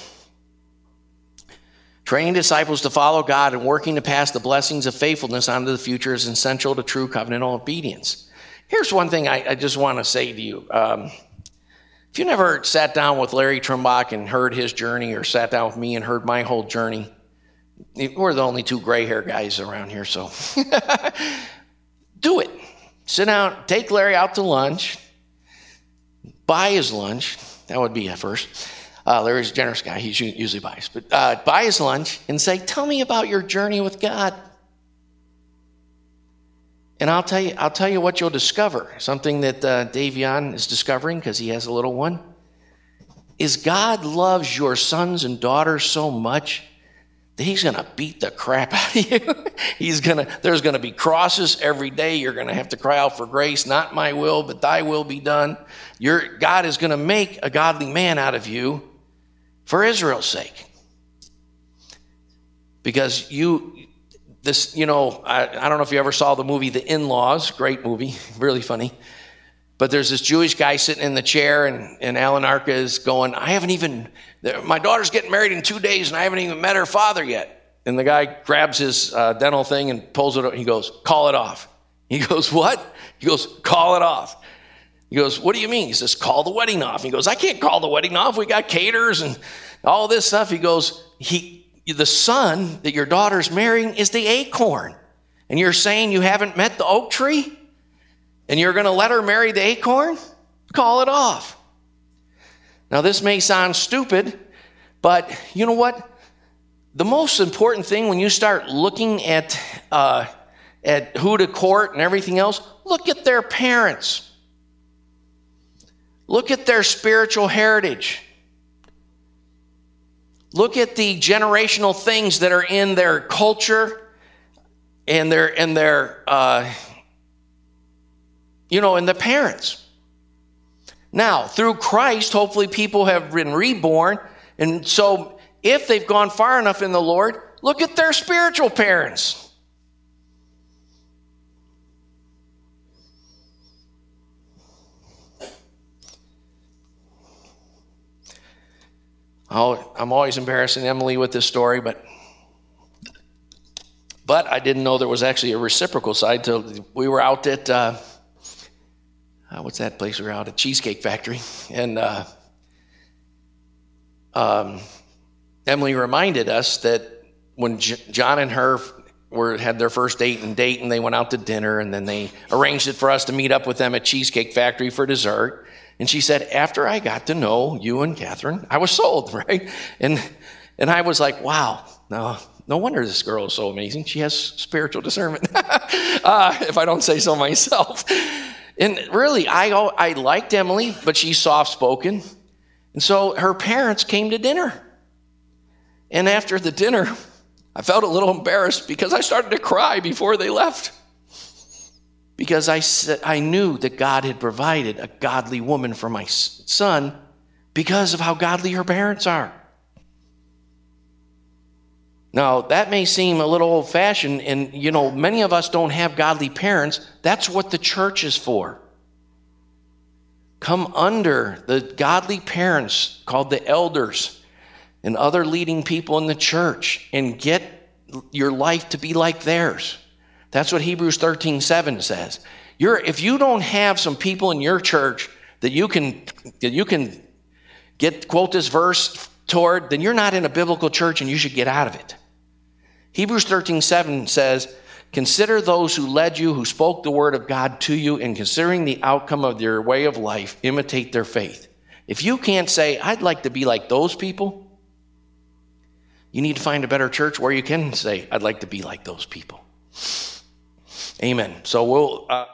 [SPEAKER 1] training disciples to follow God and working to pass the blessings of faithfulness on to the future is essential to true covenantal obedience. Here's one thing I, I just want to say to you. Um, if you never sat down with Larry Trumbach and heard his journey, or sat down with me and heard my whole journey, we're the only two gray hair guys around here, so do it. Sit down, take Larry out to lunch, buy his lunch. That would be at first uh, Larry's a generous guy. He usually buys. But uh, buy his lunch and say, Tell me about your journey with God. And I'll tell you, I'll tell you what you'll discover. Something that uh, Davion is discovering because he has a little one is God loves your sons and daughters so much that He's going to beat the crap out of you. he's going to. There's going to be crosses every day. You're going to have to cry out for grace. Not my will, but Thy will be done. Your God is going to make a godly man out of you for Israel's sake. Because you, this, you know, I, I don't know if you ever saw the movie The In Laws, great movie, really funny. But there's this Jewish guy sitting in the chair, and, and Alan Arkin is going, I haven't even, my daughter's getting married in two days, and I haven't even met her father yet. And the guy grabs his uh, dental thing and pulls it up. He goes, Call it off. He goes, What? He goes, Call it off. He goes, What do you mean? He says, Call the wedding off. He goes, I can't call the wedding off. We got caterers and all this stuff. He goes, he, The son that your daughter's marrying is the acorn. And you're saying you haven't met the oak tree? And you're going to let her marry the acorn? Call it off. Now, this may sound stupid, but you know what? The most important thing when you start looking at, uh, at who to court and everything else, look at their parents. Look at their spiritual heritage. Look at the generational things that are in their culture and their and their uh, you know, and the parents. Now, through Christ, hopefully people have been reborn. And so if they've gone far enough in the Lord, look at their spiritual parents. I'm always embarrassing Emily with this story, but but I didn't know there was actually a reciprocal side till we were out at uh, uh, what's that place we were out at Cheesecake Factory, and uh, um, Emily reminded us that when J- John and her were had their first date date, and they went out to dinner, and then they arranged it for us to meet up with them at Cheesecake Factory for dessert. And she said, after I got to know you and Catherine, I was sold, right? And and I was like, wow, no, no wonder this girl is so amazing. She has spiritual discernment, uh, if I don't say so myself. And really, I I liked Emily, but she's soft spoken, and so her parents came to dinner. And after the dinner, I felt a little embarrassed because I started to cry before they left because I, I knew that God had provided a godly woman for my son because of how godly her parents are. Now, that may seem a little old fashioned, and you know, many of us don't have godly parents. That's what the church is for. Come under the godly parents called the elders and other leading people in the church and get your life to be like theirs. That's what Hebrews 13 7 says. You're, if you don't have some people in your church that you can that you can get quote this verse toward, then you're not in a biblical church and you should get out of it. Hebrews 13 7 says, Consider those who led you, who spoke the word of God to you, and considering the outcome of their way of life, imitate their faith. If you can't say, I'd like to be like those people, you need to find a better church where you can say, I'd like to be like those people. Amen. So we'll. Uh